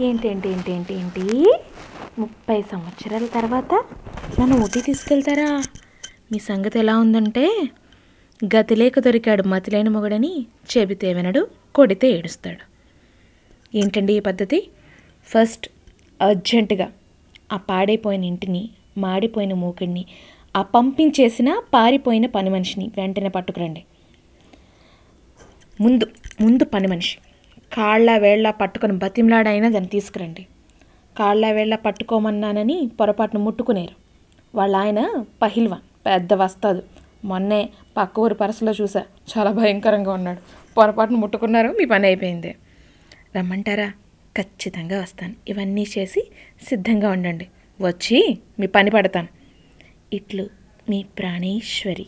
ఏంటేంటి ఏంటి ఏంటి ఏంటి? ముప్పై సంవత్సరాల తర్వాత నన్ను ఊటీ తీసుకెళ్తారా? మీ సంగతి ఎలా ఉందంటే గతి లేక దొరికాడు మతిలేని మొగడని చెబితే వినడు కొడితే ఏడుస్తాడు. ఏంటండి ఈ పద్ధతి? ఫస్ట్ అర్జెంటుగా ఆ పాడైపోయిన ఇంటిని మాడిపోయిన మూకిడిని ఆ పంపించేసిన పారిపోయిన పని మనిషిని వెంటనే పట్టుకురండి. ముందు ముందు పని మనిషి. కాళ్ళ వేళ్ళ పట్టుకొని బతిమలాడైనా దాన్ని తీసుకురండి. కాళ్ళ వేళ్ళ పట్టుకోమన్నానని పొరపాటును ముట్టుకునేరు. వాళ్ళ ఆయన పహిల్వాన్ పెద్ద వస్తాదు. మొన్నే పక్క ఊరి పరసలో చూసా చాలా భయంకరంగా ఉన్నాడు. పొరపాటును ముట్టుకున్నారు మీ పని అయిపోయింది. రమ్మంటారా? ఖచ్చితంగా వస్తాను. ఇవన్నీ చేసి సిద్ధంగా ఉండండి. వచ్చి మీ పని పడతాను. ఇట్లు మీ ప్రాణేశ్వరి.